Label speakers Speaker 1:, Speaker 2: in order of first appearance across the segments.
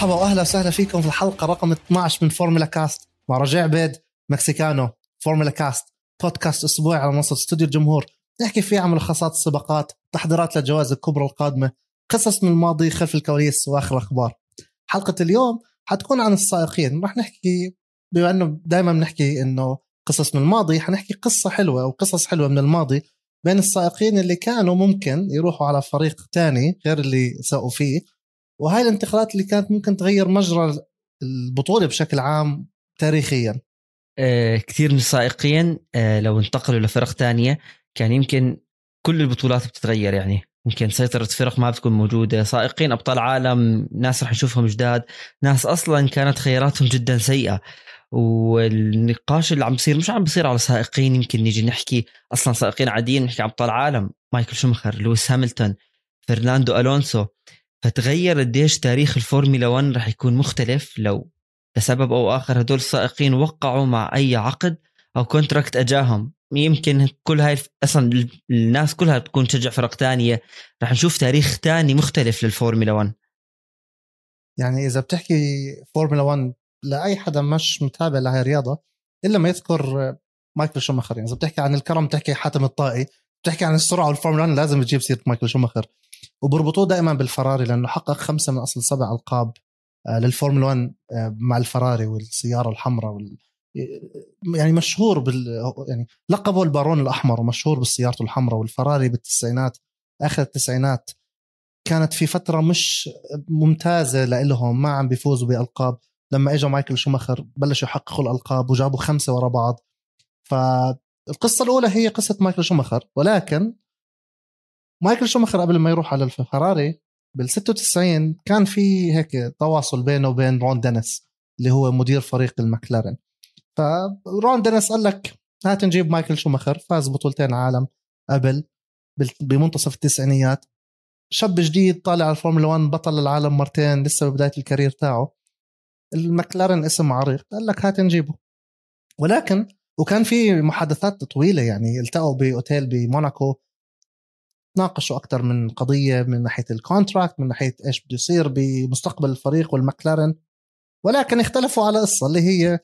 Speaker 1: مرحبا واهلا وسهلا فيكم في الحلقة رقم 12 من فورمولا كاست مع رجاء عبيد مكسيكانو فورمولا كاست بودكاست أسبوعي على منصة استوديو الجمهور. نحكي فيه عن ملخصات السباقات تحضيرات للجوائز الكبرى القادمة قصص من الماضي خلف الكواليس وآخر الأخبار. حلقة اليوم حتكون عن السائقين. رح نحكي بما إنه دائما بنحكي إنه قصص من الماضي حنحكي قصة حلوة أو قصص حلوة من الماضي بين السائقين اللي كانوا ممكن يروحوا على فريق تاني غير اللي ساقوا فيه. وهاي الانتقالات اللي كانت ممكن تغير مجرى البطولة بشكل عام تاريخيا.
Speaker 2: آه، كثير من السائقين آه، لو انتقلوا لفرق تانية كان يمكن كل البطولات بتتغير يعني. يمكن سيطرة فرق ما بتكون موجودة. سائقين أبطال عالم ناس رح نشوفهم جداد. ناس أصلا كانت خياراتهم جدا سيئة. والنقاش اللي عم بصير مش عم بصير على سائقين يمكن نيجي نحكي أصلا سائقين عاديين نحكي عن أبطال عالم. مايكل شومخر لويس هاملتون فرناندو ألونسو. فتغير قديش تاريخ الفورمولا 1 رح يكون مختلف لو لسبب أو آخر هدول السائقين وقعوا مع أي عقد أو contract أجاهم. يمكن كل هاي أصلا الناس كلها تكون تشجع فرق تانية. رح نشوف تاريخ تاني مختلف للفورمولا 1
Speaker 1: يعني إذا بتحكي فورمولا 1 لأي حدا مش متابع لهي الرياضة إلا ما يذكر مايكل شوماخر. يعني إذا بتحكي عن الكرم بتحكي حاتم الطائي. بتحكي عن السرعة والفورمولا 1 لازم تجيب سيرة مايكل شوماخر. وبربطوه دائما بالفراري لأنه حقق خمسة من أصل سبع ألقاب آه، للفورمولا 1 آه، مع الفراري والسيارة الحمراء وال... يعني مشهور بال يعني لقبه البارون الأحمر ومشهور بالسيارته الحمراء والفراري بالتسعينات آخر التسعينات. كانت في فترة مش ممتازة لإلهم ما عم بيفوزوا بألقاب. لما اجى مايكل شوماخر بلشوا يحققوا الألقاب وجابوا خمسة ورا بعض. فالقصة الأولى هي قصة مايكل شوماخر ولكن مايكل شوماخر قبل ما يروح على الفراري بال 96 كان في هيك تواصل بينه وبين رون دينيس اللي هو مدير فريق المكلارن فرون دينيس قال لك هات نجيب مايكل شوماخر فاز بطولتين عالم قبل بمنتصف التسعينيات. شاب جديد طالع على الفورمولا 1 بطل العالم مرتين لسه ببداية ال career تاعه. المكلارن اسم عريق قال لك هات نجيبه. ولكن وكان في محادثات طويلة يعني التقوا بأوتيل بموناكو تناقشوا أكثر من قضية من ناحية ال contract من ناحية إيش بده يصير بمستقبل الفريق والمكلارن. ولكن اختلفوا على قصة اللي هي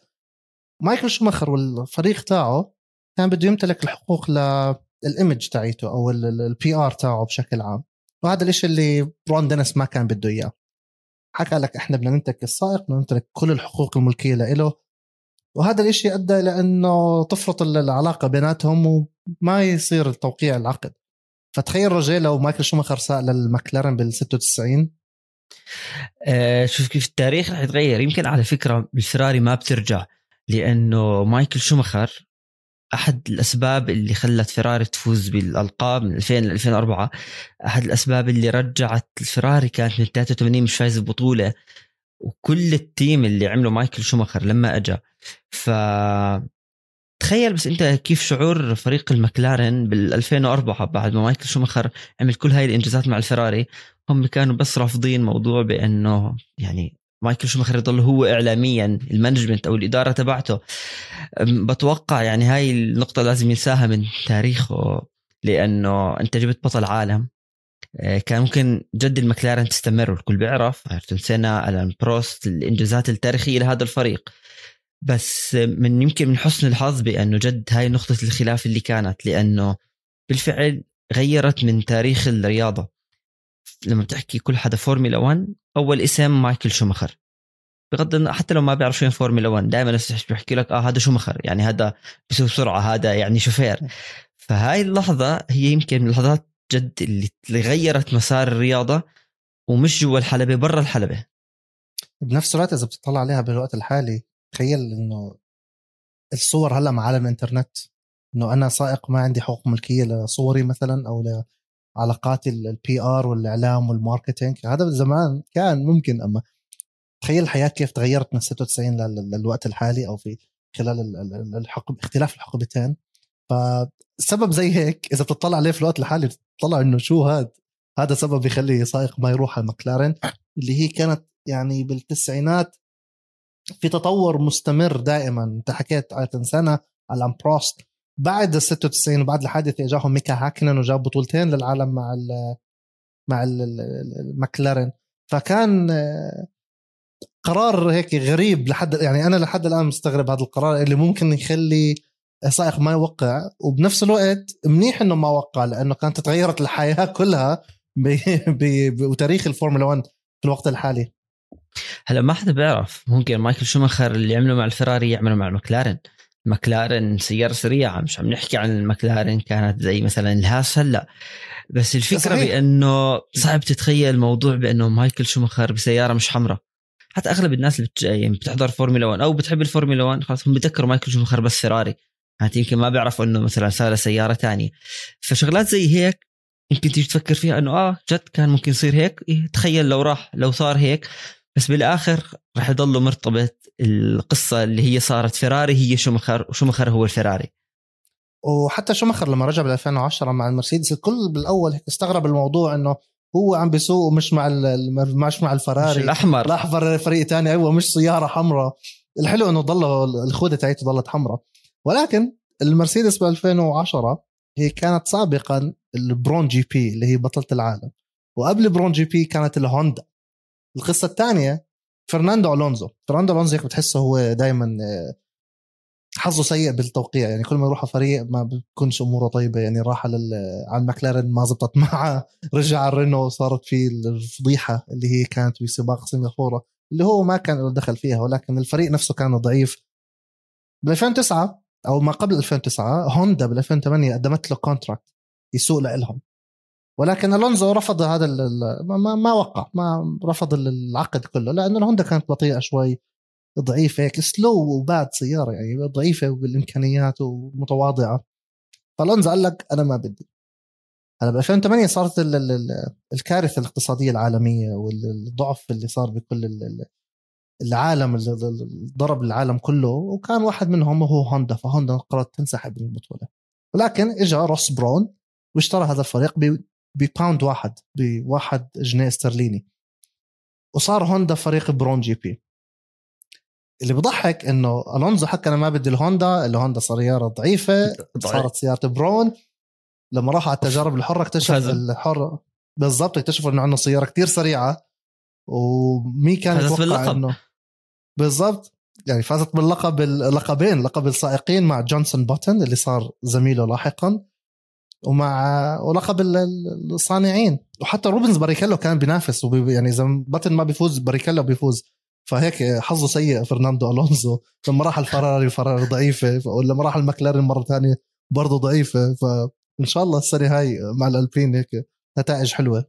Speaker 1: مايكل شوماخر والفريق تاعه كان بده يمتلك الحقوق لل image تاعيته أو ال PR تاعه بشكل عام. وهذا الشيء اللي رون دينيس ما كان بده إياه. حكى لك إحنا بدنا نمتلك السائق بدنا نمتلك كل الحقوق الملكية له وهذا الإشي أدى إلى إنه تفرط العلاقة بيناتهم وما يصير توقيع العقد. فتخيل رجال لو مايكل شوماخر ساق للمكلارن بال 96
Speaker 2: آه شوف كيف التاريخ رح يتغير. يمكن على فكرة الفراري ما بترجع لأنه مايكل شوماخر أحد الأسباب اللي خلت فيراري تفوز بالألقاب من 2000 ل 2004 أحد الأسباب اللي رجعت الفراري كانت من 83 مش فايز ببطولة. وكل ال team اللي عمله مايكل شوماخر لما اجى ف تخيل بس انت كيف شعور فريق المكلارن بال 2004 بعد ما مايكل شوماخر عمل كل هاي الإنجازات مع الفراري هم كانوا بس رافضين موضوع بأنه يعني مايكل شوماخر يضل هو اعلاميا ال management أو الإدارة تبعته. بتوقع يعني هاي النقطة لازم ينساها من تاريخه لأنه أنت جبت بطل عالم. آه، كان ممكن جد المكلارن تستمر والكل بيعرف أيرتون سينا ألان بروست الإنجازات التاريخية لهذا الفريق. بس من يمكن من حسن الحظ بأنه جد هاي نقطة الخلاف اللي كانت لأنه بالفعل غيرت من تاريخ الرياضة. لما بتحكي كل حدا فورمولا 1 أول اسم مايكل شومخر بغض حتى لو ما بيعرف شو فورمولا 1 دائما بيحكي لك آه هذا شومخر يعني هذا بسوق بسرعة هذا يعني شوفير. فهاي اللحظة هي يمكن من اللحظات جد اللي غيرت مسار الرياضة ومش جوا الحلبة برا الحلبة.
Speaker 1: بنفس الوقت إذا بتطلع عليها بالوقت الحالي تخيل إنه الصور هلأ مع عالم الإنترنت؟ إنه أنا سائق ما عندي حقوق ملكية لصوري مثلا أو علاقات ال PR والإعلام وال marketing؟ هذا زمان كان ممكن أما تخيل الحياة كيف تغيرت من 96 للوقت الحالي أو في خلال الحقب اختلاف الحقبتين. فسبب زي هيك إذا بتطلع عليه في الوقت الحالي بتطلع إنه شو هذا هذا سبب يخلي سائق ما يروح على مكلارن اللي هي كانت يعني بالتسعينات في تطور مستمر دائما. أنت حكيت على سينا على بروست. بعد ال 96 وبعد الحادثة إجاهم ميكا هاكنن وجاب بطولتين للعالم مع ال مع المكلارن فكان قرار هيك غريب لحد يعني أنا لحد الآن مستغرب هذا القرار اللي ممكن يخلي سائق ما يوقع. وبنفس الوقت منيح إنه ما وقع لأنه كانت تغيرت الحياة كلها بتاريخ الفورمولا 1 في الوقت الحالي.
Speaker 2: هلا ما حدا بيعرف ممكن مايكل شوماخر اللي عمله مع الفراري يعمله مع المكلارن مكلارن سيارة سريعة مش عم نحكي عن المكلارن كانت زي مثلا الهاس هلأ. بس الفكرة صحيح. بأنه صعب تتخيل موضوع بأنه مايكل شوماخر بسيارة مش حمراء. حتى أغلب الناس اللي يعني بتحضر فورمولا 1 أو بتحب الفورمولا 1 خلاص هم بتذكروا مايكل شوماخر بس فيراري. يعني يمكن ما بيعرفوا إنه مثلا صار سيارة ثانية فشغلات زي هيك يمكن تيجي تفكر فيها إنه آه جد كان ممكن يصير هيك؟ إيه تخيل لو راح لو صار هيك. بس بالآخر راح يضل مرتبط القصة اللي هي صارت فيراري هي شومخر وشومخر هو الفيراري
Speaker 1: وحتى شومخر لما رجع بال 2010 مع المرسيدس الكل بالأول استغرب الموضوع إنه هو عم بيسوق مش مع مش مع الفراري.
Speaker 2: مش الأحمر.
Speaker 1: الأحمر فريق ثاني أيوه مش سيارة حمراء. الحلو إنه ضل الخوذة تاعته ضلت حمراء. ولكن المرسيدس ب 2010 هي كانت سابقا ال Brawn GP اللي هي بطلة العالم. وقبل Brawn GP كانت الهوندا. القصة الثانية فرناندو ألونزو. فرناندو ألونزو هيك بتحسه هو دائما آه، حظه سيء بالتوقيع. يعني كل ما يروح على فريق ما بتكونش أموره طيبة. يعني راح على المكلارن ما زبطت معه. رجع على الرينو صارت في الفضيحة اللي هي كانت بسباق سنغافورة اللي هو ما كان له دخل فيها. ولكن الفريق نفسه كان ضعيف. ب 2009 أو ما قبل 2009 هوندا بال 2008 قدمت له كونتراكت يسوق لهم ولكن ألونزو رفض هذا ما, ما وقع. ما رفض العقد كله لأنه الهوندا كانت بطيئة شوي ضعيفة هيك سلو وباد سيارة يعني ضعيفة بالإمكانيات ومتواضعة. فألونزو قال لك أنا ما بدي. هلا ب 2008 صارت الكارثة الاقتصادية العالمية والضعف اللي صار بكل العالم اللي ضرب العالم كله وكان واحد منهم هو هوندا فهوندا قررت تنسحب من البطولة. ولكن اجى روس برون واشترى هذا الفريق بباوند واحد بواحد جنيه استرليني. وصار هوندا فريق Brawn GP. اللي بضحك إنه ألونزو حكى أنا ما بدي الهوندا الهوندا سيارة ضعيفة صارت سيارة Brawn. لما راحوا على التجارب الحرة اكتشف الحر بالضبط اكتشفوا إنه عنده سيارة كتير سريعة. ومين كان يتوقع إنه بالضبط. يعني فازت باللقب اللقبين لقب السائقين مع جونسون بوتن اللي صار زميله لاحقا. ومع ولقب الصانعين. وحتى روبنز باريكيلو كان بينافس يعني إذا باتن ما بيفوز باريكيلو بيفوز. فهيك حظه سيء فرناندو ألونزو. لما راح الفراري الفراري ضعيفة. ولما راح المكلارين مرة ثانية برضه ضعيفة. فان شاء الله السنة هاي مع الألبين هيك نتائج حلوة.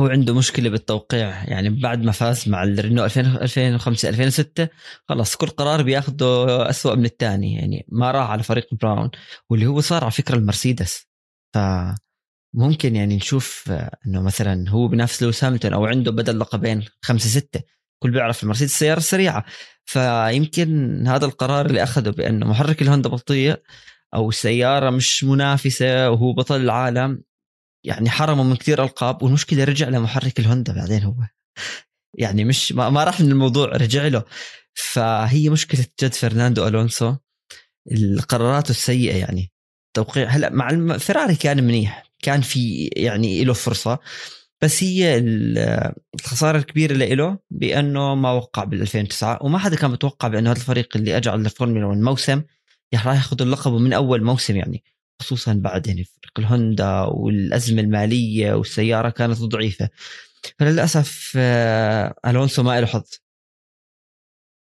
Speaker 2: هو عنده مشكلة بالتوقيع. يعني بعد ما فاز مع الرينو 2005 2006 خلص كل قرار بياخده أسوأ من الثاني يعني ما راح على فريق Brawn. واللي هو صار على فكرة المرسيدس. فممكن يعني نشوف إنه مثلا هو بنفس لويس هامilton أو عنده بدل لقبين خمسة ستة كل بيعرف المرسيدس السيارة السريعة. فيمكن هذا القرار اللي أخذه بأنه محرك الهوندا بطيء أو السياره مش منافسة وهو بطل العالم يعني حرمه من كثير ألقاب والمشكلة رجع لمحرك الهوندا بعدين هو. يعني مش ما, ما راح من الموضوع رجع له. فهي مشكلة جد فرناندو ألونسو القراراته السيئة يعني. توقيع هلا مع الفراري كان منيح كان في يعني له فرصة بس هي الخسارة الكبيرة له بأنه ما وقع بال 2009 وما حدا كان متوقع بأنه هذا الفريق اللي اجى على الفورمولا 1 موسم راح ياخذ اللقب من أول موسم يعني خصوصا بعد يعني فريق الهوندا والأزمة المالية والسيارة كانت ضعيفة. فللأسف آه، ألونسو ما له حظ.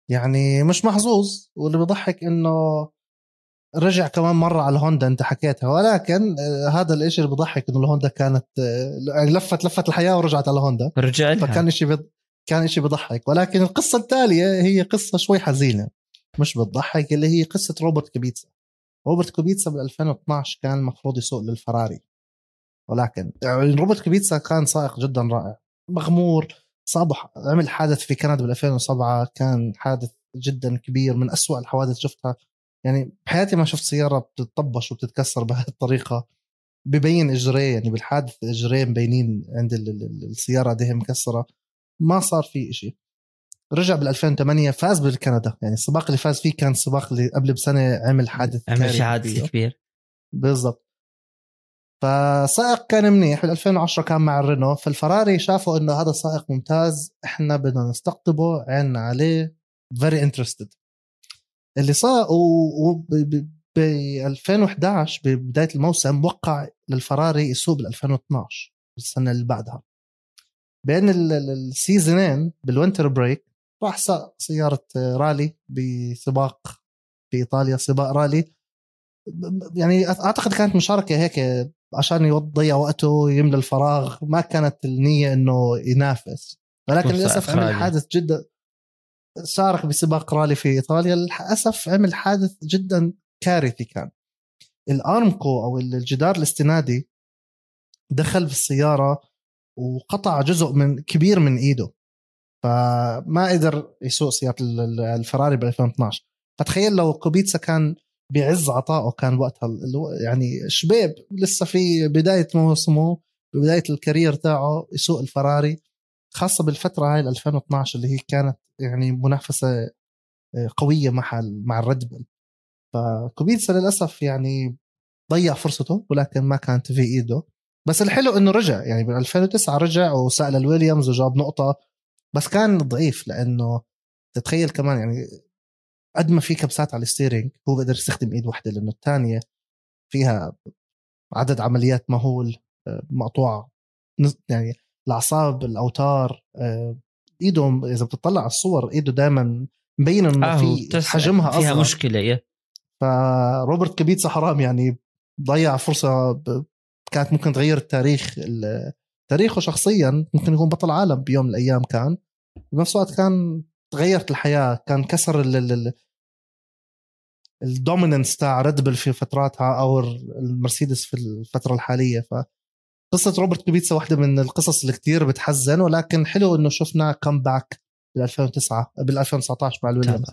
Speaker 1: يعني مش محظوظ واللي بضحك إنه رجع كمان مرة على الهوندا انت حكيتها. ولكن آه، هذا الإشي اللي بضحك إنه الهوندا كانت آه، يعني لفت لفت الحياة ورجعت على الهوندا
Speaker 2: رجع
Speaker 1: لها. فكان إشي بض... كان إشي بضحك. ولكن القصة التالية هي قصة شوي حزينة. مش بتضحك اللي هي قصة روبرت كوبيتسا. روبرت كوبيتسا بال 2012 كان المفروض يسوق للفراري. ولكن يعني روبرت كوبيتسا كان سائق جدا رائع. مغمور صابح عمل حادث في كندا بال 2007 كان حادث جدا كبير من أسوأ الحوادث شفتها يعني بحياتي ما شفت سيارة بتطبش وبتتكسر بهذه الطريقة ببين اجريه يعني بالحادث اجريه مبينين عند السيارة دي مكسرة. ما صار في إشي. رجع بال 2008 فاز بالكندا. يعني السباق اللي فاز فيه كان السباق اللي قبل بسنة عمل حادث
Speaker 2: عمل حادث كبير.
Speaker 1: بالضبط. فسائق كان منيح. بال 2010 كان مع الرينو. فالفراري شافوا إنه هذا سائق ممتاز. إحنا بدنا نستقطبه. عينا عليه. very interested اللي صار ب 2011 ببداية الموسم وقع للفراري يسوق بال 2012 السنة اللي بعدها. بين ال season ين بال winter break راح ساق سيارة رالي بسباق في ايطاليا سباق رالي. يعني أعتقد كانت مشاركة هيك عشان يضيع وقته يملى الفراغ ما كانت النية إنه ينافس. ولكن للأسف عمل حادث جدا شارك بسباق رالي في إيطاليا للأسف عمل حادث جدا كارثي كان. الأرمكو أو الجدار الاستنادي دخل في السيارة وقطع جزء من كبير من إيده. فما قدر يسوق سيارة الفراري ب 2012 فتخيل لو كوبيتسا كان بعز عطائه كان وقتها يعني شبيب. لسه في بداية موسمه ببدايه ال career تاعه يسوق الفراري. خاصة بالفترة هاي 2012 اللي هي كانت يعني منافسة آه، قوية مع مع الريد بول. فكوبيتسا للأسف يعني ضيع فرصته ولكن ما كانت في إيده. بس الحلو إنه رجع يعني ب 2009 رجع وساق الويليامز وجاب نقطة. بس كان ضعيف لأنه تتخيل كمان يعني قد ما في كبسات على ال steering هو بقدر يستخدم إيد واحدة لأنه الثانية فيها عدد عمليات مهول آه، مقطوعة. يعني الأعصاب الأوتار آه، ايده إذا بتطلع على الصور إيده دائما مبين إنه آه في حجمها
Speaker 2: فيها أصغر. مشكلة إيه.
Speaker 1: فروبرت كبيتسا حرام يعني ضيع فرصة كانت ممكن تغير التاريخ تاريخه شخصيا ممكن يكون بطل عالم بيوم من الأيام كان بنفس الوقت كان تغيرت الحياة كان كسر ال dominance تاع ريد في فتراتها أو المرسيدس في الفترة الحالية ف قصة روبرت كوبيتسا واحدة من القصص اللي كتير بتحزن ولكن حلو إنه شفنا comeback بال 2009 بال 2019 مع الويليامز.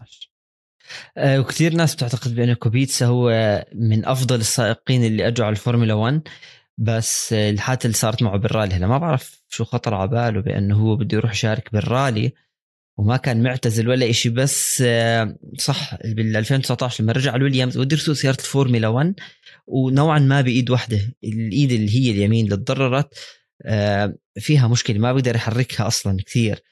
Speaker 2: آه، وكثير ناس بتعتقد بأن كوبيتسا هو من أفضل السائقين اللي أجوا على الفورمولا 1 بس الحادثة اللي صارت معه بالرالي. هلا ما بعرف شو خطر على باله بأنه هو بده يروح يشارك بالرالي وما كان معتزل ولا شيء بس آه، صح بال 2019 لما رجع الويليامز بده يسوق سيارة الفورمولا 1 ونوعا ما بإيد واحدة الإيد اللي هي اليمين اللي تضررت آه، فيها مشكلة ما بيقدر يحركها أصلا كثير.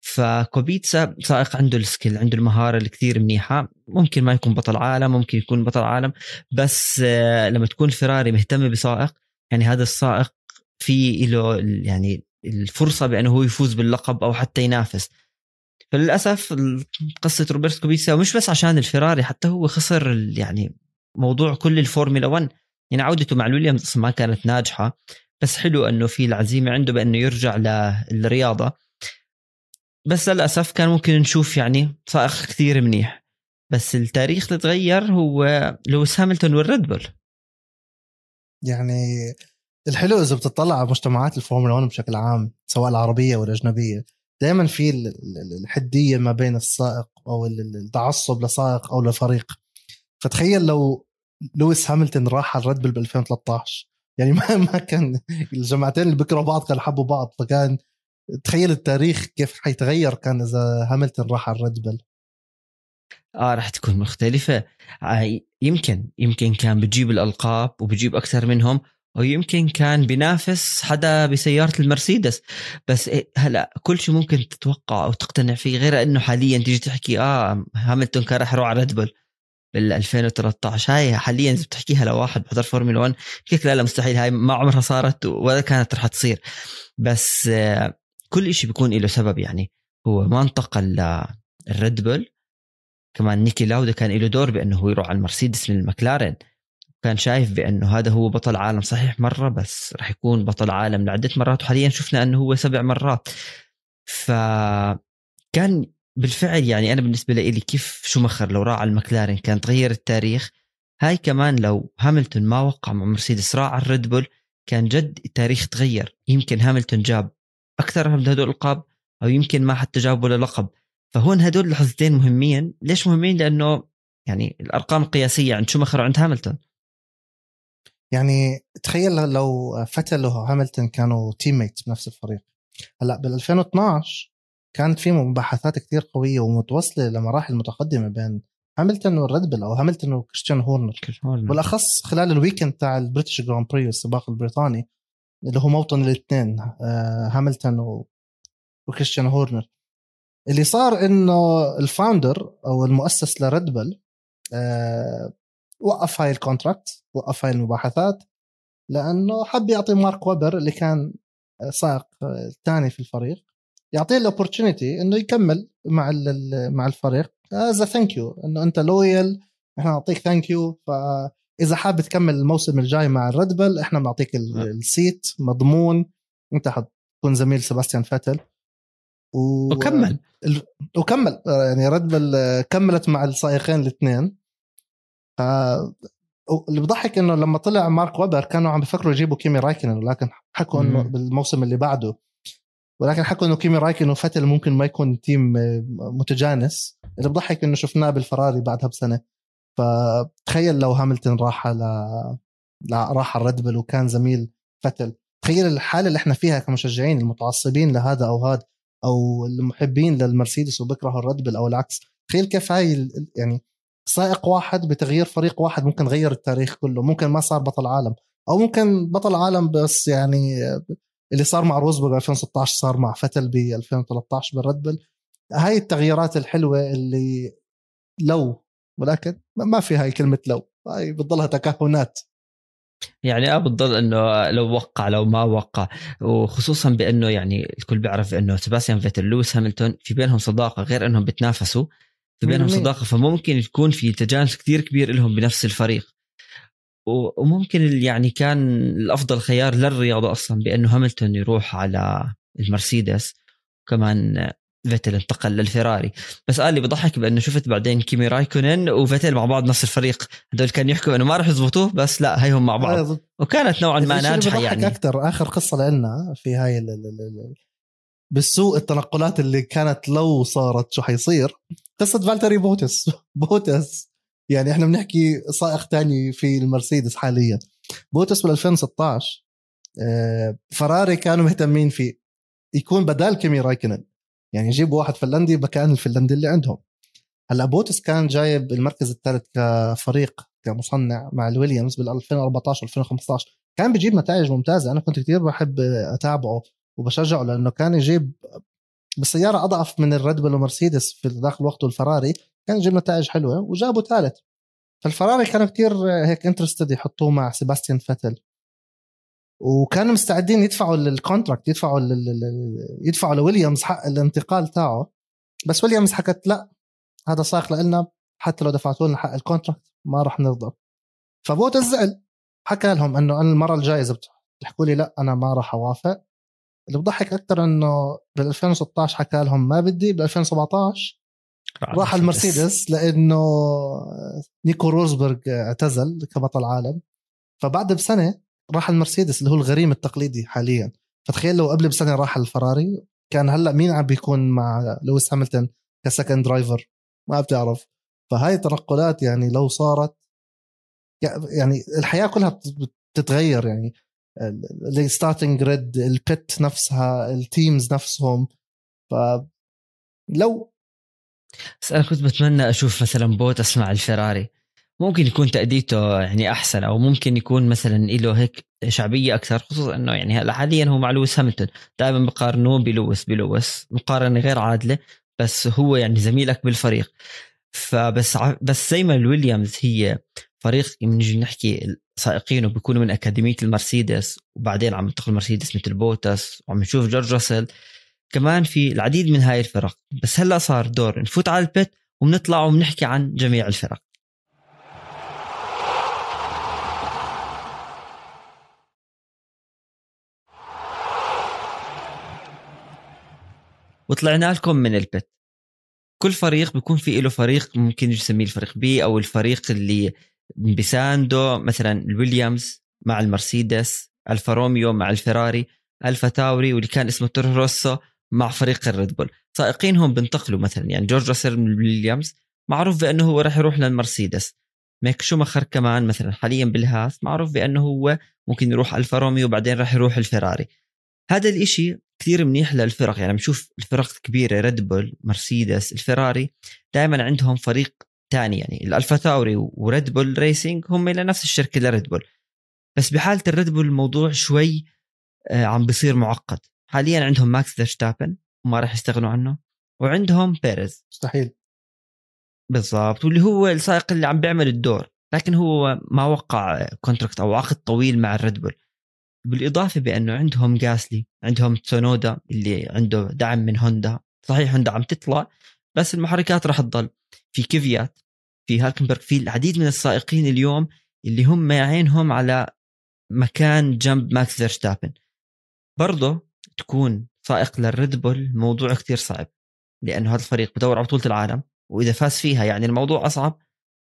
Speaker 2: فكوبيتسا سائق عنده ال skill عنده المهارة الكثير منيحة. ممكن ما يكون بطل عالم ممكن يكون بطل عالم بس آه، لما تكون الفراري مهتمه بسائق يعني هذا السائق في له يعني الفرصة بأنه هو يفوز باللقب أو حتى ينافس. فللأسف قصة روبرت كوبيسا ومش بس عشان الفراري حتى هو خسر يعني موضوع كل الفورمولا 1 يعني عودته مع الويليامز ما كانت ناجحة بس حلو إنه في العزيمة عنده بأنه يرجع للرياضة. بس للأسف كان ممكن نشوف يعني سائق كثير منيح. بس التاريخ اللي تغير هو لويس هاملتون والريد بول.
Speaker 1: يعني الحلو إذا بتطلع على مجتمعات الفورمولا 1 بشكل عام سواء العربية والاجنبيه دائما في الحدية ما بين السائق أو التعصب لسائق أو لفريق. فتخيل لو لويس هاملتون راح على الريد بول ب 2013 يعني ما ما كان الجماعتين اللي بكرهوا بعض كانوا حبوا بعض فكان تخيل التاريخ كيف حيتغير كان إذا هاملتون راح على الريد بول.
Speaker 2: آه راح تكون مختلفة. آه يمكن يمكن كان بجيب الألقاب وبجيب أكثر منهم ويمكن كان بينافس حدا بسيارة المرسيدس. بس إيه هلا كل شيء ممكن تتوقع أو تقتنع فيه غير إنه حاليا تيجي تحكي آه هاملتون كان راح يروح على ريد بول. بال 2013 هاي حاليا إذا بتحكيها لواحد بحضر فورمولا 1 بحكيك لا لا مستحيل. هاي ما عمرها صارت ولا كانت رح تصير. بس آه كل شيء بيكون له سبب يعني. هو ما انتقل للريد بول كمان نيكي لاودا كان له دور بأنه هو يروح على المرسيدس من المكلارن كان شايف بأنه هذا هو بطل عالم صحيح مرة بس راح يكون بطل عالم لعدة مرات. وحاليا شفنا أنه هو سبع مرات. ف كان بالفعل يعني أنا بالنسبة لي كيف شومخر لو راح على المكلارن كان تغير التاريخ هاي كمان لو هاملتون ما وقع مع مرسيدس راح على الريد بول كان جد التاريخ تغير. يمكن هاملتون جاب أكثر من هدول الألقاب أو يمكن ما حتى جاب ولا لقب. فهون هدول اللحظتين مهمين. ليش مهمين؟ لأنه يعني الأرقام القياسية عند شومخر وعند هاملتون.
Speaker 1: يعني تخيل لو فتل وهاملتون كانوا teammate بنفس الفريق. هلأ بال 2012 كانت في مباحثات كثير قوية ومتوصله لمراحل متقدمة بين هاملتون والريد بل أو هاملتون وكريستيان هورنر. بالأخص خلال ال weekend تاع ال British Grand Prix السباق البريطاني اللي هو موطن الاثنين آه، هاملتون وكريستيان هورنر. اللي صار إنه ال founder أو المؤسس لريد بل آه، وقف هاي ال contract وقف هاي المباحثات لأنه حب يعطي مارك ويبر اللي كان سائق الثاني في الفريق. يعطيه ال opportunity إنه يكمل مع مع الفريق. as thank you إنه أنت loyal إحنا نعطيك thank you فاذا حابب تكمل الموسم الجاي مع الريد بل إحنا بنعطيك ال seat مضمون. أنت حتكون زميل سباستيان فيتل.
Speaker 2: و... وكمل.
Speaker 1: وكمل. يعني ريد بل كملت مع السائقين الاثنين. ف اللي بضحك إنه لما طلع مارك ويبر كانوا عم بفكروا يجيبوا كيمي رايكنن ولكن حكوا إنه بالموسم اللي بعده. ولكن حكوا إنه كيمي رايكنن وفتل ممكن ما يكون team متجانس. اللي بضحك إنه شفناه بالفراري بعدها بسنة. فتخيل لو هاملتون راح على راح على الريد وكان زميل فتل. تخيل الحالة اللي إحنا فيها كمشجعين المتعصبين لهذا أو هذا أو المحبين للمرسيدس وبكرهوا الريد أو العكس. تخيل كيف هاي يعني سائق واحد بتغيير فريق واحد ممكن غير التاريخ كله. ممكن ما صار بطل عالم. أو ممكن بطل عالم بس يعني اللي صار مع روزبرغ 2016 صار مع فتل ب 2013 بالريد بل. هاي التغييرات الحلوة اللي لو ولكن ما في هاي كلمة لو هاي بتضلها تكهنات.
Speaker 2: يعني آه بتضل إنه لو وقع لو ما وقع. وخصوصا بإنه يعني الكل بيعرف إنه سباستيان فيتل لويس هاملتون في بينهم صداقة غير إنهم بتنافسوا في بينهم صداقة فممكن يكون في تجانس كثير كبير لهم بنفس الفريق. وممكن يعني كان الأفضل خيار للرياضة أصلا بأنه هاملتون يروح على المرسيدس وكمان فيتل انتقل للفيراري. بس قال لي بضحك بأنه شفت بعدين كيمي رايكونن وفيتل مع بعض نفس الفريق. هدول كانوا يحكوا انه ما راح يزبطوه بس لا هيهم مع بعض. وكانت نوعا ما ناجحة يعني.
Speaker 1: أكثر آخر قصة لنا في هاي بالسوق التنقلات اللي كانت لو صارت شو حيصير؟ قصة فالتيري بوتاس. بوتاس. يعني إحنا بنحكي سائق تاني في المرسيدس حاليا. بوتاس بال 2016 آه، فراري كانوا مهتمين فيه يكون بدال كيمي رايكنن يعني يجيبوا واحد فنلندي مكان الفنلندي اللي عندهم. هلأ بوتاس كان جايب المركز الثالث كفريق كمصنع مع الويليامز بال 2014 2015 كان بيجيب نتائج ممتازة. أنا كنت كثير بحب أتابعه وبشجعه لأنه كان يجيب بسيارة أضعف من الريد بول ومرسيدس في ذاك الوقت والفراري كان يجيب نتائج حلوة وجابوا ثالث. فالفراري كانوا كثير هيك interested يحطوه مع سيباستيان فيتل وكانوا مستعدين يدفعوا ال contract يدفعوا يدفعوا لويليامز حق الانتقال تاعه. بس ويليامز حكت لا هذا سائق لنا حتى لو دفعتوا لنا حق ال contract ما راح نرضى. فبوتاس زعل. حكى لهم إنه أنا المرة الجاية إذا بتحكوا لي لا أنا ما راح أوافق. اللي بضحك أكثر إنه بال 2016 حكى لهم ما بدي بال 2017 راح المرسيدس لأنه نيكو روزبرغ اعتزل كبطل عالم فبعد بسنة راح المرسيدس اللي هو الغريم التقليدي حاليا. فتخيل لو قبل بسنة راح الفراري. كان هلأ مين عم بيكون مع لويس هاملتون ك second driver؟ ما بتعرف فهاي التنقلات يعني لو صارت يعني الحياة كلها بتتغير يعني. ال starting grid ال pit نفسها ال teams نفسهم. ف لو
Speaker 2: بس أنا كنت بتمنى أشوف مثلا بوت أسمع الفيراري ممكن يكون تأديته يعني أحسن أو ممكن يكون مثلا له هيك شعبية أكثر خصوصا إنه يعني هلأ حاليا هو مع لويس هاملتون دائما بقارنوه بلويس. بلويس مقارنة غير عادلة بس هو يعني زميلك بالفريق. فبس بس زي ما الويليامز هي فريق بنجي نحكي سائقينه بيكونوا من أكاديمية المرسيدس وبعدين عم ينتقل مرسيدس مثل بوتس وعم نشوف جورج راسل. كمان في العديد من هاي الفرق. بس هلا صار دور نفوت على ال pit وبنطلع وبنحكي عن جميع الفرق. وطلعنا لكم من ال pit. كل فريق بيكون في له فريق ممكن نسميه الفريق B أو الفريق اللي بيساندو مثلا الويليامز مع المرسيدس ألفا روميو مع الفراري ألفا تاوري واللي كان اسمه تورو روسو مع فريق الريد بول. سائقينهم بينتقلوا مثلا يعني جورج راسل من الويليامز معروف بأنه هو راح يروح للمرسيدس. ميك شومخر كمان مثلا حاليا بالهاس معروف بأنه هو ممكن يروح ألفا روميو وبعدين راح يروح الفراري. هذا الإشي كثير منيح للفرق يعني بنشوف الفرق الكبيره ريد بول مرسيدس الفراري دائما عندهم فريق الثاني يعني الألفا تاوري وريد بول ريسنج هم إلى نفس الشركة لريد بول. بس بحالة الريد بول الموضوع شوي آه، عم بيصير معقد. حاليا عندهم ماكس فيرستابن وما راح يستغنوا عنه. وعندهم بيريز.
Speaker 1: مستحيل.
Speaker 2: بالضبط. واللي هو السائق اللي عم بيعمل الدور. لكن هو ما وقع contract أو عقد طويل مع الريد بول بالإضافة بأنه عندهم جاسلي عندهم تسونودا اللي عنده دعم من هوندا صحيح هوندا عم تطلع بس المحركات راح تضل. في كيفيات. في هالكنبرغ في العديد من السائقين اليوم اللي هم عينهم على مكان جنب ماكس فيرستابن. برضه تكون سائق للريد بول موضوع كتير صعب لأنه هذا الفريق بدور على بطولة العالم وإذا فاز فيها يعني الموضوع أصعب.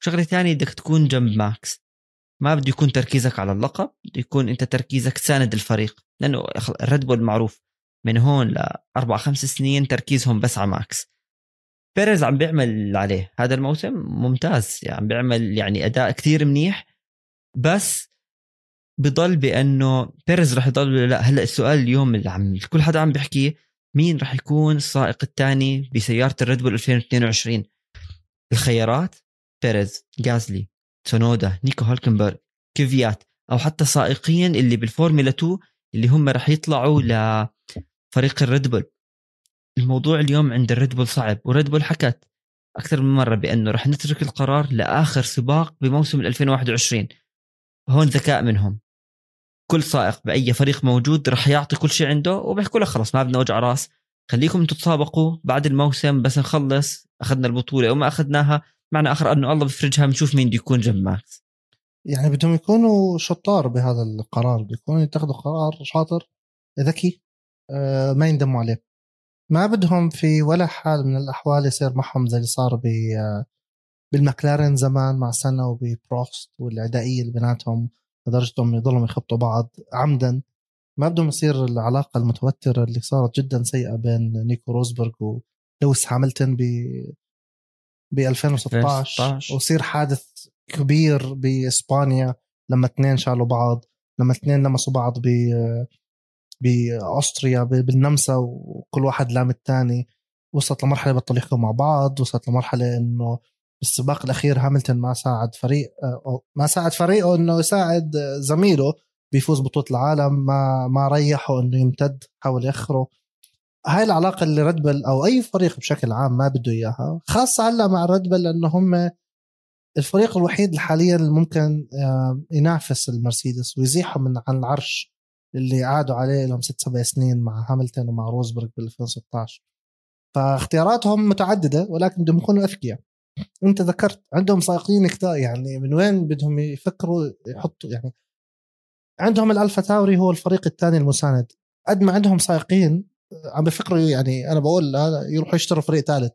Speaker 2: شغلة ثانية بدك تكون جنب ماكس. ما بده يكون تركيزك على اللقب بده يكون أنت تركيزك تساند الفريق لأنه الريد بول معروف من هون لاربع خمس سنين تركيزهم بس على ماكس. بيريز عم بيعمل عليه هذا الموسم ممتاز يعني عم بيعمل يعني أداء كثير منيح بس بضل بأنه بيريز رح يضل لا هلأ السؤال اليوم اللي عم كل حدا عم بيحكيه مين رح يكون السائق الثاني بسيارة الريد بول 2022 الخيارات؟ بيريز جاسلي تسونودا نيكو هولكنبرغ كيفيات أو حتى سائقين اللي بالفورمولا 2 اللي هم رح يطلعوا لفريق الريد بول. الموضوع اليوم عند الريد بول صعب وريد بول حكت أكثر من مرة بأنه رح نترك القرار لآخر سباق بموسم 2021 هون ذكاء منهم. كل سائق بأي فريق موجود رح يعطي كل شيء عنده وبيحكوا له خلص ما بدنا وجع راس. خليكم تتسابقوا بعد الموسم بس نخلص أخذنا البطولة وما أخذناها. معنا آخر إنه الله بفرجها بنشوف مين بده يكون جنب ماكس
Speaker 1: يعني بدهم يكونوا شطار بهذا القرار بيكونوا يتخذوا قرار شاطر ذكي آه، ما يندموا عليه. ما بدهم في ولا حال من الأحوال يصير معهم زي اللي صار ب آه، بالمكلارين زمان مع سنة وببروست والعدائية اللي بيناتهم. لدرجة أنهم يضلوا يخبطوا بعض عمدا. ما بدهم يصير العلاقة المتوترة اللي صارت جدا سيئة بين نيكو روزبرغ ولويس هاملتون ب ب 2016 وصير حادث كبير بإسبانيا لما اثنين شالوا بعض لما اثنين لمسوا بعض ب بأستريا بالنمسا وكل واحد لام الثاني. وصلت لمرحلة بطلوا يحكوا مع بعض وصلت لمرحلة إنه بالسباق الأخير هاملتون ما ساعد فريق أو ما ساعد فريقه إنه يساعد زميله بيفوز بطولة العالم ما ما ريحه إنه يمتد حاول ياخره هاي العلاقة اللي ريد بل أو أي فريق بشكل عام ما بده إياها خاصة هلأ مع ريد بل لأنه هم الفريق الوحيد حاليا اللي ممكن ينافس المرسيدس ويزيحهم من عن العرش اللي قعدوا عليه لهم ست سبع سنين مع هاملتون ومع روزبرغ بال 2016 فاختياراتهم متعددة ولكن بدهم يكونوا أذكياء. انت ذكرت عندهم سائقين كثار يعني من وين بدهم يفكروا يحطوا يعني عندهم الألفا تاوري هو الفريق الثاني المساند. قد ما عندهم سائقين عم بفكروا يعني أنا بقول يروحوا يشتروا فريق ثالث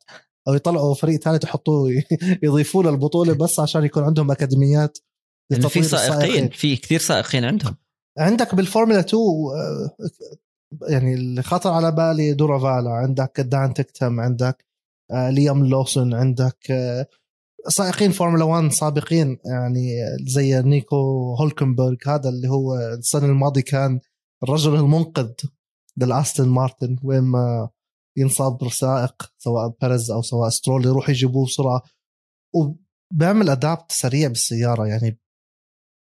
Speaker 1: أو يطلعوا فريق ثالث يحطوه يضيفوه للبطوله بس عشان يكون عندهم أكاديميات
Speaker 2: يعني في سائقين في كثير سائقين عندهم.
Speaker 1: عندك بالفورمولا 2 آه، يعني اللي خطر على بالي داروفالا عندك دان تكتم عندك ليام لوسون عندك آه، سائقين فورمولا 1 سابقين يعني زي نيكو هولكنبرغ هذا اللي هو السنة الماضية كان الرجل المنقذ للأستون مارتن وين ما ينصاب سائق سواء بيريز أو سواء سترول يروح يجيبوه بسرعة. وبيعمل adapt سريع بالسيارة يعني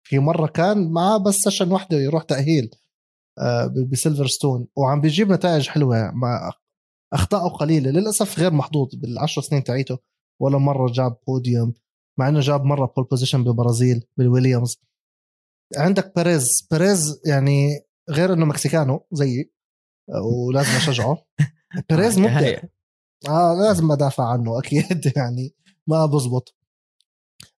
Speaker 1: في مرة كان معاه بس session واحدة يروح تأهيل آه، بسيلفرستون وعم بيجيب نتائج حلوة مع اخطائه قليلة للأسف غير محظوظ بالعشر سنين تاعيته ولا مرة جاب بوديوم مع إنه جاب مرة pole position بالبرازيل بالويليامز. عندك بيريز بيريز يعني غير إنه mexicano زيي ولازم أشجعه. بيريز مبدع. آه لازم أدافع عنه أكيد يعني ما بزبط.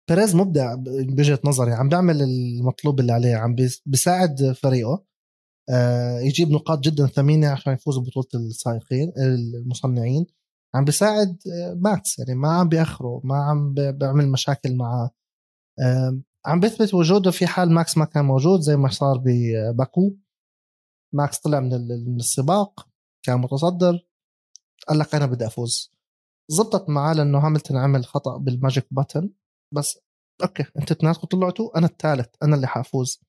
Speaker 1: بيريز مبدع بوجهة نظري عم بيعمل المطلوب اللي عليه عم بيساعد فريقه. آه يجيب نقاط جدا ثمينة عشان يفوز ببطولة السائقين المصنعين. عم بيساعد آه، ماكس يعني ما عم بيأخره ما عم بيعمل مشاكل معه آه عم بيثبت وجوده في حال ماكس ما كان موجود زي ما صار بباكو ماكس طلع من السباق كان متصدر قال لك أنا بدي أفوز. زبطت معاه لأنه هاملتون عمل خطأ بال magic button. بس okay انت اثنيناتكم طلعتوا أنا الثالث أنا اللي حافوز.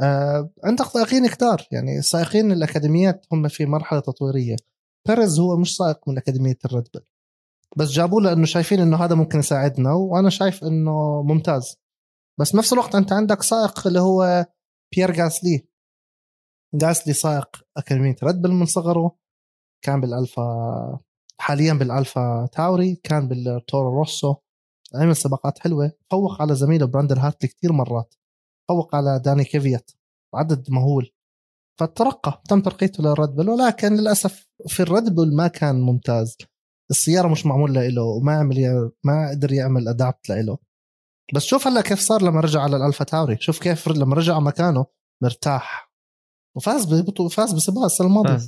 Speaker 1: آه عندك سائقين كتار. يعني السائقين الأكاديميات هم في مرحلة تطويرية. بيريز هو مش سائق من أكاديمية الريد بل بس جابوه لأنه شايفين إنه هذا ممكن يساعدنا وأنا شايف إنه ممتاز. بس نفس الوقت أنت عندك سائق اللي هو بيير غاسلي. غاسلي سائق أكاديمية ريد بل من صغره. كان بالألفا حاليا بالألفا تاوري. كان بالتورو روسو. عمل سباقات حلوة. فوق على زميله براندون هارتلي كثير مرات. فوق على دانيل كفيات عدد مهول. فترقى تم ترقيته للريد بل ولكن للأسف في الريد بل ما كان ممتاز. السيارة مش معمول له وما عمل ما قدر يعمل adapt له بس شوف هلا كيف صار لما رجع على الألفا تاوري. شوف كيف لما رجع مكانه مرتاح. وفاز فاز بسباق السنة الماضيه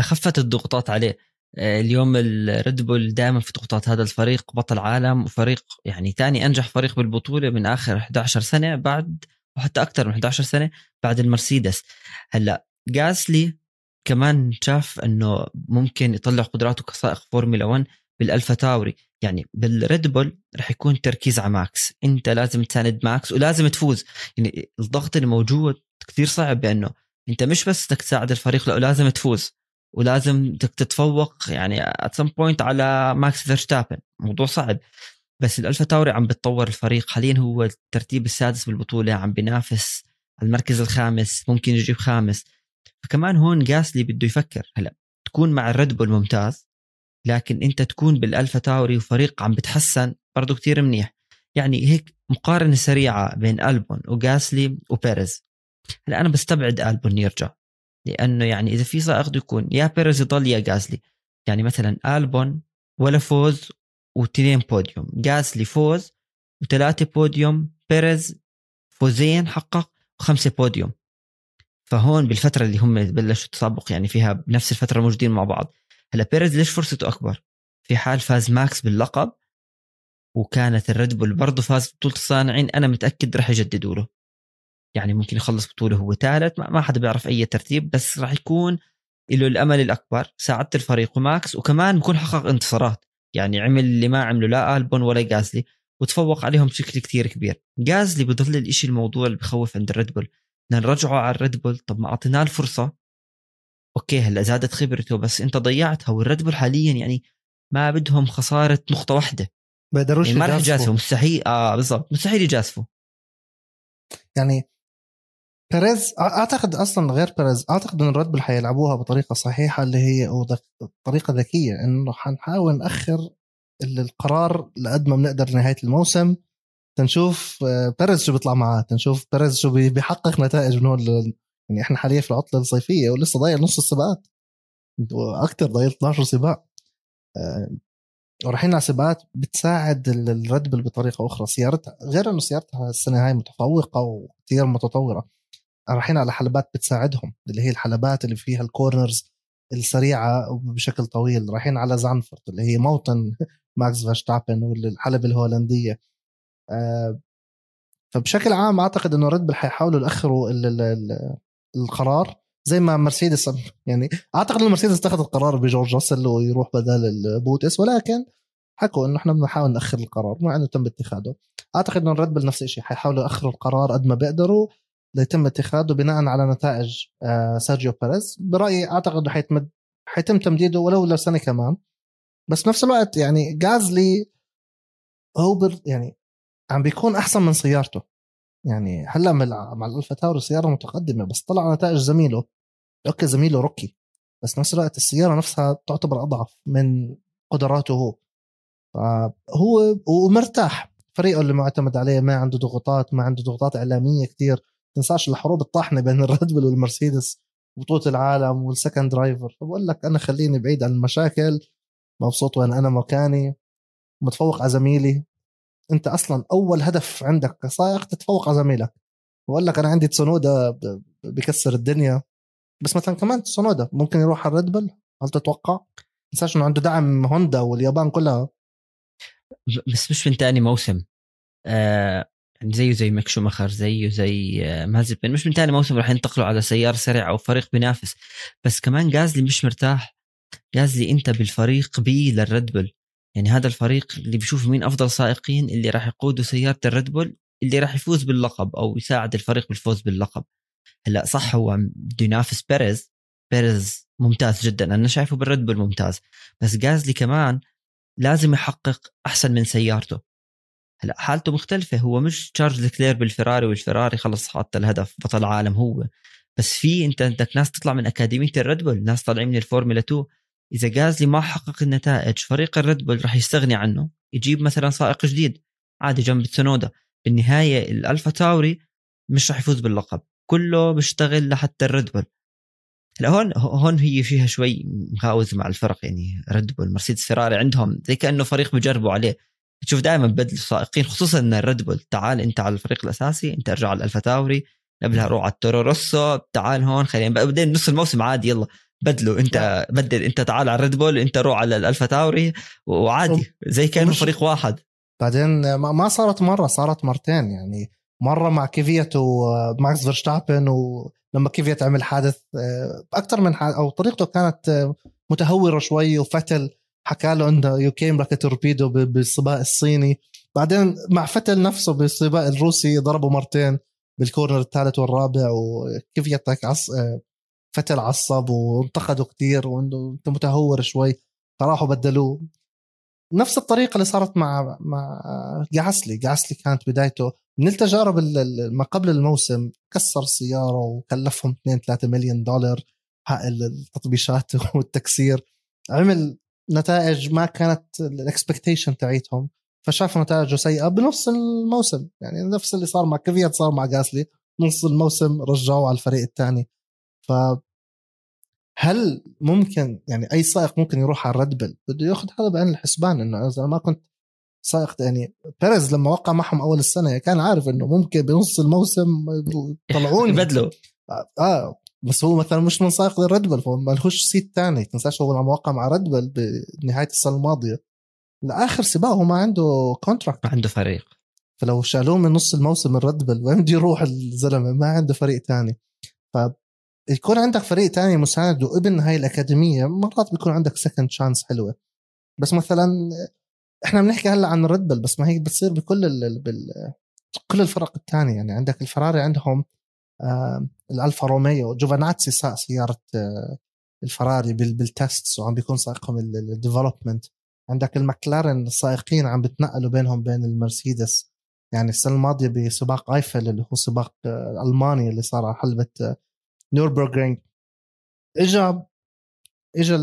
Speaker 2: خفت الضغوطات عليه. اليوم الريد بول دائما في ضغوطات هذا الفريق بطل عالم وفريق يعني ثاني أنجح فريق بالبطولة من آخر 11 سنة بعد وحتى أكثر من 11 سنة بعد المرسيدس. هلأ جاسلي كمان شاف إنه ممكن يطلع قدراته كسائق فورمولا 1 بالألفا تاوري. يعني بالريد بول رح يكون تركيز على ماكس. أنت لازم تساند ماكس ولازم تفوز. يعني الضغط اللي موجود كثير صعب بأنه أنت مش بس بدك تساعد الفريق لا لازم تفوز. ولازم تتفوق يعني at some point على ماكس فيرستابن. موضوع صعب. بس الألفا تاوري عم بتطور الفريق. حاليا هو الترتيب السادس بالبطولة. عم بينافس المركز الخامس. ممكن يجيب خامس فكمان هون جاسلي بده يفكر. هلا تكون مع الريد بول ممتاز لكن أنت تكون بالألفا تاوري وفريق عم بتحسن برضه كتير منيح. يعني هيك مقارنة سريعة بين ألبون وجاسلي وبيريز. هلا أنا بستبعد ألبون يرجع. لأنه يعني إذا في بده يكون يا بيريز يضل يا جاسلي. يعني مثلا ألبون ولا فوز وتنين بوديوم جاسلي فوز وثلاثة بوديوم بيريز فوزين حقق وخمسة بوديوم. فهون بالفترة اللي هم بلشوا التسابق يعني فيها بنفس الفترة موجودين مع بعض. هلأ بيريز ليش فرصته أكبر؟ في حال فاز ماكس باللقب وكانت الريد بول برضه فاز بطوله الصانعين أنا متأكد رح يجددوا له. يعني ممكن يخلص بطوله هو ثالث ما حدا بيعرف أي ترتيب بس راح يكون له الأمل الأكبر ساعدت الفريق وماكس وكمان بكون حقق انتصارات. يعني عمل اللي ما عمله لا ألبون ولا جازلي وتفوق عليهم بشكل كتير كبير. جازلي بضل الإشي الموضوع اللي بخوف عند الريد بول. نرجعه على الريد بول طب ما أعطيناه الفرصة. okay هلا زادت خبرته بس أنت ضيعتها والريد بول حاليا يعني ما بدهم خسارة نقطة واحدة.
Speaker 1: بقدروش
Speaker 2: يعني ما رح يجازفوا مستحيل آه بالضبط مستحيل يجازفوا.
Speaker 1: يعني بيريز أعتقد أصلا غير بيريز أعتقد إن الريد بول حيلعبوها بطريقة صحيحة اللي هي أو طريقة ذكية إنه حنحاول نأخر القرار لقد ما بنقدر نهاية الموسم. تنشوف آه، بيريز شو بيطلع معاه تنشوف بيريز شو بيحقق نتائج من هون يعني إحنا حاليا في العطلة الصيفية ولسه ضايل نص السباقات وأكثر ضايل 12 سباق آه، ورايحين على سباقات بتساعد الريد بل بطريقة أخرى. سيارتها غير إنه سيارتها السنة هاي متفوقة وكثير متطورة رايحين على حلبات بتساعدهم اللي هي الحلبات اللي فيها ال corners السريعة بشكل طويل رايحين على زانفورت اللي هي موطن ماكس فيرستابن والحلبة الهولندية. آه، فبشكل عام أعتقد إنه ريد بل حيحاولوا يأخروا القرار زي ما مرسيدس يعني أعتقد إنه مرسيدس اتخذ القرار بجورج راسل ويروح بدل البوتس ولكن حكوا إنه إحنا بنحاول نأخر القرار مع إنه تم اتخاذه. أعتقد إنه ريد بل نفس الشيء حيحاولوا يأخروا القرار قد ما بيقدروا. ليتم اتخاذه بناء على نتائج آه، سيرجيو بيريز. برأيي أعتقد حيتمد حيتم تمديده ولو لسنة كمان. بس بنفس الوقت يعني جازلي هو يعني عم بيكون أحسن من سيارته. يعني هلأ مع الألفا تاوري سيارة متقدمة بس طلع نتائج زميله. okay زميله rookie. بس نفس الوقت السيارة نفسها تعتبر أضعف من قدراته هو. فهو ومرتاح. فريقه اللي معتمد عليه ما عنده ضغوطات ما عنده ضغوطات إعلامية كثير تنساش الحروب الطاحنة بين الريد بول والمرسيدس بطولة العالم وال second driver فبقول لك أنا خليني بعيد عن المشاكل. مبسوط وين أنا مكاني. متفوق على زميلي. أنت أصلا أول هدف عندك كسائق تتفوق على زميلك. بقول لك أنا عندي تسونودا بكسر الدنيا. بس مثلا كمان تسونودا ممكن يروح على الريد بل هل تتوقع؟ تنساش إنه عنده دعم هوندا واليابان كلها.
Speaker 2: بس مش من تاني موسم. آه يعني زيه زي ميك شوماخر زيه زي آه مازيبين مش من تاني موسم راح ينتقلوا على سيارة سريعة أو فريق بينافس. بس كمان جازلي مش مرتاح. جازلي أنت بالفريق B للريد بل يعني هذا الفريق اللي بيشوف مين أفضل سائقين اللي راح يقودوا سيارة الريد بول اللي راح يفوز باللقب أو يساعد الفريق بالفوز باللقب. هلأ صح هو بده ينافس بيريز. بيريز ممتاز جدا. أنا شايفه بالريد بول ممتاز. بس جازلي كمان لازم يحقق أحسن من سيارته. هلا حالته مختلفة. هو مش تشارلز لكلير بالفراري والفراري خلص حط الهدف بطل عالم هو. بس في انت عندك ناس تطلع من أكاديمية الريد بول ناس طالعين من الفورمولا 2 إذا جازلي ما حقق النتائج فريق الريد بول راح يستغني عنه يجيب مثلا سائق جديد عادي جنب تسونودا بالنهاية الالفا تاوري مش راح يفوز باللقب. كله بيشتغل لحتى الريد بول هلا هون هون هي فيها شوي مخاوز مع الفرق يعني ريد بول مرسيدس فيراري عندهم زي كأنه فريق بجربوا عليه. تشوف دائما بدل السائقين خصوصا إن الريد بول تعال أنت على الفريق الأساسي أنت ارجع على الألفا تاوري قبلها روح على التورو روسو تعال هون خلينا بعدين نص الموسم عادي يلا بدلوا أنت بدل أنت تعال على الريد بول أنت روح على الألفا تاوري وعادي زي كأنه فريق واحد.
Speaker 1: بعدين ما صارت مرة صارت مرتين يعني مرة مع كيفيت وماكس فيرستابن ولما كيفيت عمل حادث آه، أكثر من حادث أو طريقته كانت آه، متهورة شوي وفتل. حكى له انه you came like torpedo بالسباق الصيني. بعدين مع فتل نفسه بالسباق الروسي ضربه مرتين بال corner الثالث والرابع وكيفيتك عص آه، فتل عصب وانتقدوا كثير وانه انت متهور شوي. فراحوا بدلوه. نفس الطريقة اللي صارت مع مع جاسلي. جاسلي كانت بدايته من التجارب ما قبل الموسم كسر السياره وكلفهم 2 3 مليون دولار. التطبيشات والتكسير. عمل نتائج ما كانت ال expectation تاعيتهم فشافوا نتائجه سيئة بنص الموسم. يعني نفس اللي صار مع كيفيت صار مع جاسلي نص الموسم رجعوه على الفريق الثاني ف هل ممكن يعني أي سائق ممكن يروح على الريد بل بده ياخذ هذا بعين الحسبان إنه إذا ما كنت سائق يعني بيريز لما وقع معهم أول السنة كان عارف إنه ممكن بنص الموسم يطلعوني.
Speaker 2: يبدلوا.
Speaker 1: آه بس هو مثلا مش من سائق الريد بل فهو ما لهوش seat ثاني تنساش هو لما وقع مع ريد بل بنهايه السنة الماضية. لآخر سباق هو ما عنده contract
Speaker 2: ما عنده فريق.
Speaker 1: فلو شالوه من نص الموسم الريد بل وين بده يروح الزلمة؟ ما عنده فريق ثاني ف يكون عندك فريق تاني مساعد وابن هاي الأكاديمية مرات بيكون عندك second chance حلوة. بس مثلا إحنا بنحكي هلأ عن ريد بل بس ما هيك بتصير بكل ال... بال... كل الفرق الثانية يعني عندك الفراري عندهم الألفا روميو. جوفاناتسي ساق سيارة آه الفراري بال... بال tests وعم بيكون سائقهم ال development عندك المكلارن السائقين عم بتنقلوا بينهم بين المرسيدس. يعني السنة الماضية بسباق ايفل اللي هو سباق آه ألماني اللي صار على حلبة آه نيوربرغرينج اجى اجى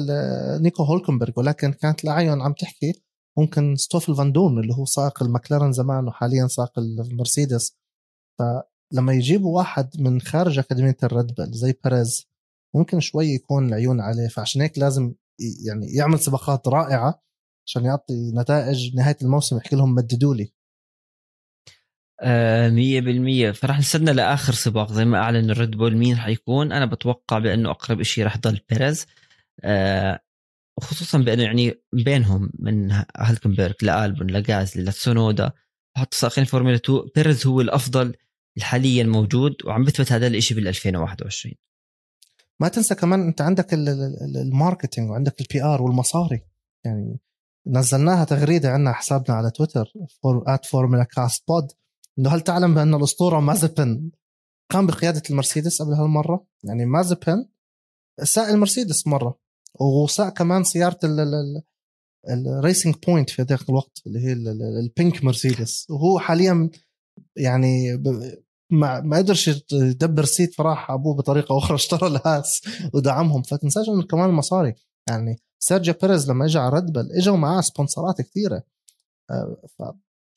Speaker 1: نيكو هولكنبرغ. ولكن كانت الأعين عم تحكي ممكن ستوفل فاندورن اللي هو سائق المكلارن زمان وحاليا سائق المرسيدس. فلما يجيبوا واحد من خارج أكاديمية الريد بل زي بيريز ممكن شوي يكون العيون عليه فعشان هيك لازم يعني يعمل سباقات رائعة عشان يعطي نتائج نهاية الموسم يحكي لهم مددوا لي.
Speaker 2: آه، مية بالمية. فراح نستنى لآخر سباق زي ما أعلن الريد بول مين حيكون أنا بتوقع بأنه أقرب إشي راح يضل بيريز. آه، وخصوصا بأنه يعني بينهم من هالكنبرغ لألبون لغازلي لتسونودا حتى سائقين فورمولا 2 بيريز هو الأفضل. حاليا موجود وعم بثبت هذا الإشي بال 2021
Speaker 1: ما تنسى كمان أنت عندك ال marketing وعندك ال PR والمصاري. يعني نزلناها تغريدة عندنا حسابنا على تويتر at Formula Cast Pod إنه هل تعلم بأن الأسطورة مازبن قام بقيادة المرسيدس قبل هالمرة؟ يعني مازبن ساق المرسيدس مرة وساق كمان سيارة الريسنج بوينت في ذاك الوقت اللي هي ال pink مرسيدس. وهو حاليا يعني ما ما قدرش يدبر seat فراح أبوه بطريقة أخرى اشترى الهاس ودعمهم. فتنساش إنه كمان مصاري. يعني سيرجيو بيريز لما اجى على ريد بل اجوا معاه سبونسرات كثيره آه،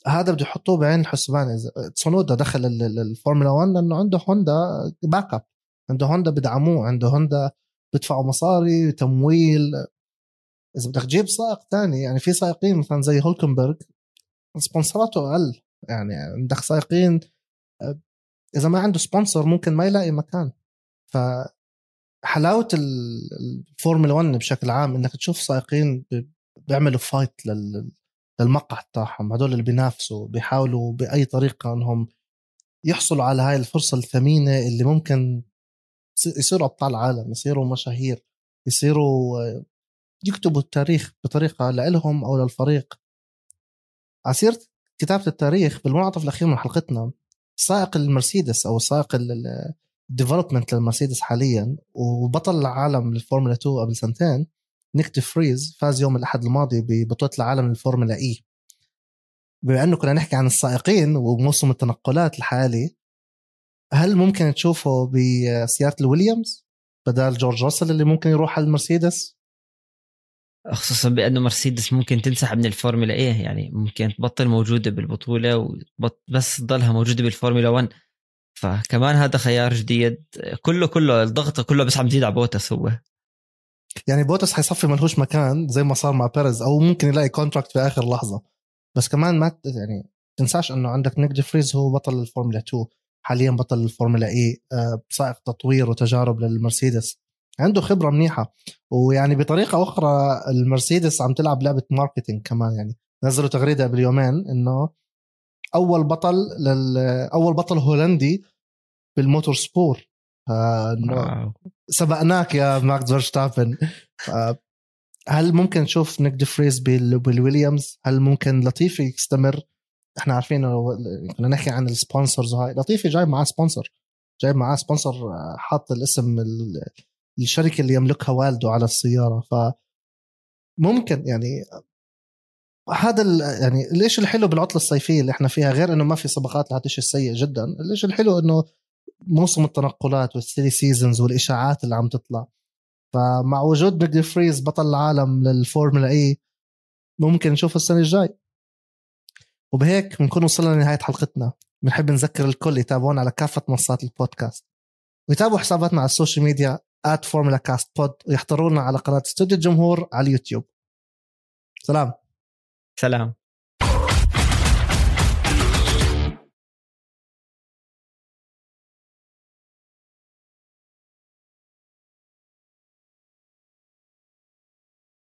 Speaker 1: هذا بده يحطوه بعين الحسبان. إذا تسونودا دخل الفورمولا 1 لأنه عنده هوندا backup عنده هوندا بدعموه. عنده هوندا بدفعوا مصاري تمويل. إذا بدك تجيب سائق ثاني يعني في سائقين مثلا زي هولكنبرغ سبونسراته أقل. يعني عندك سائقين إذا ما عنده sponsor ممكن ما يلاقي مكان. ف حلاوة الفورمولا 1 بشكل عام إنك تشوف سائقين بيعملوا fight لل للمقعد تاعهم هدول اللي بينافسوا بيحاولوا بأي طريقة إنهم يحصلوا على هاي الفرصة الثمينة اللي ممكن يصيروا أبطال عالم يصيروا مشاهير يصيروا يكتبوا التاريخ بطريقة لهم أو للفريق. على سيرة كتابة التاريخ بالمنعطف الأخير من حلقتنا سائق المرسيدس أو سائق ال development للمرسيدس حاليا وبطل العالم للفورمولا 2 قبل سنتين نيك دي فريز فاز يوم الأحد الماضي ببطولة العالم الفورمولا إي. بما أنه كنا نحكي عن السائقين وموسم التنقلات الحالي هل ممكن تشوفه بسيارة الويليامز بدل جورج راسل اللي ممكن يروح على المرسيدس؟
Speaker 2: خصوصا بأنه مرسيدس ممكن تنسحب من الفورمولا E يعني ممكن تبطل موجودة بالبطولة وبس تضلها موجودة بالفورمولا 1 فكمان هذا خيار جديد. كله كله الضغط كله بس عم تزيد على بوتس هو.
Speaker 1: يعني بوتس حيصفي ملهوش مكان زي ما صار مع بيريز أو ممكن يلاقي contract في آخر لحظة. بس كمان ما يعني تنساش إنه عندك نيك دي فريز هو بطل الفورمولا 2 حاليا بطل الفورمولا E آه، سائق تطوير وتجارب للمرسيدس. عنده خبرة منيحة. ويعني بطريقة أخرى المرسيدس عم تلعب لعبة marketing كمان يعني نزلوا تغريدة قبل يومين إنه أول بطل لل أول بطل هولندي بال motorsport. سبقناك يا ماكس فيرستابن. هل ممكن نشوف نيك ديفريز بالويليامز؟ هل ممكن لطيفي يستمر؟ إحنا عارفين كنا نحكي عن ال sponsors هاي لطيفي جايب معاه sponsor جايب معاه سبونسر آه، حاط الاسم الشركة اللي يملكها والده على السيارة ف ممكن يعني هذا يعني ليش الحلو بالعطلة الصيفية اللي إحنا فيها غير إنه ما في سباقات لهذا السيء جدا ليش الحلو إنه موسم التنقلات وال silly seasons والإشاعات اللي عم تطلع. فمع وجود نيك دي فريز بطل العالم للفورمولا E ممكن نشوف السنة الجاي. وبهيك بنكون وصلنا لنهاية حلقتنا. بنحب نذكر الكل يتابعونا على كافة منصات البودكاست. ويتابعوا حساباتنا على ال social media at فورمولا كاست بود ويحضرونا على قناة استوديو الجمهور على اليوتيوب. سلام.
Speaker 2: سلام.